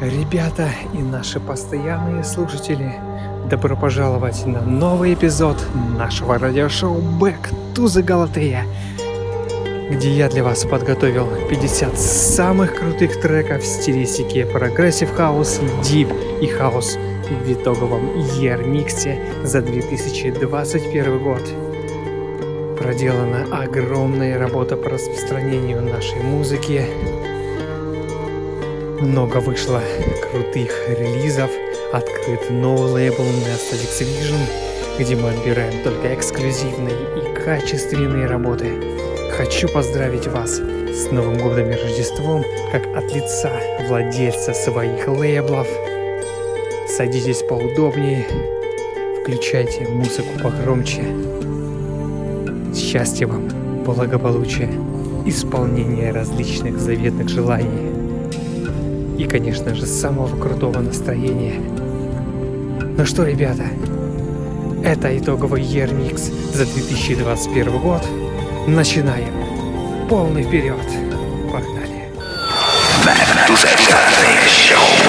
Ребята и наши постоянные слушатели, добро пожаловать на новый эпизод нашего радиошоу Back to the Galatea, где я для вас подготовил 50 самых крутых треков в стилистике progressive house, deep и house в итоговом year миксе за 2021 год. Проделана огромная работа по распространению нашей музыки, много вышло крутых релизов, открыт новый лейбл Netflix Vision, где мы отбираем только эксклюзивные и качественные работы. Хочу поздравить вас с Новым Годом и Рождеством, как от лица владельца своих лейблов. Садитесь поудобнее, включайте музыку погромче. Счастья вам, благополучия, исполнения различных заветных желаний и, конечно же, самого крутого настроения. Ну что, ребята, это итоговый Year за 2021 год. Начинаем. Полный вперед. Погнали. Back to the.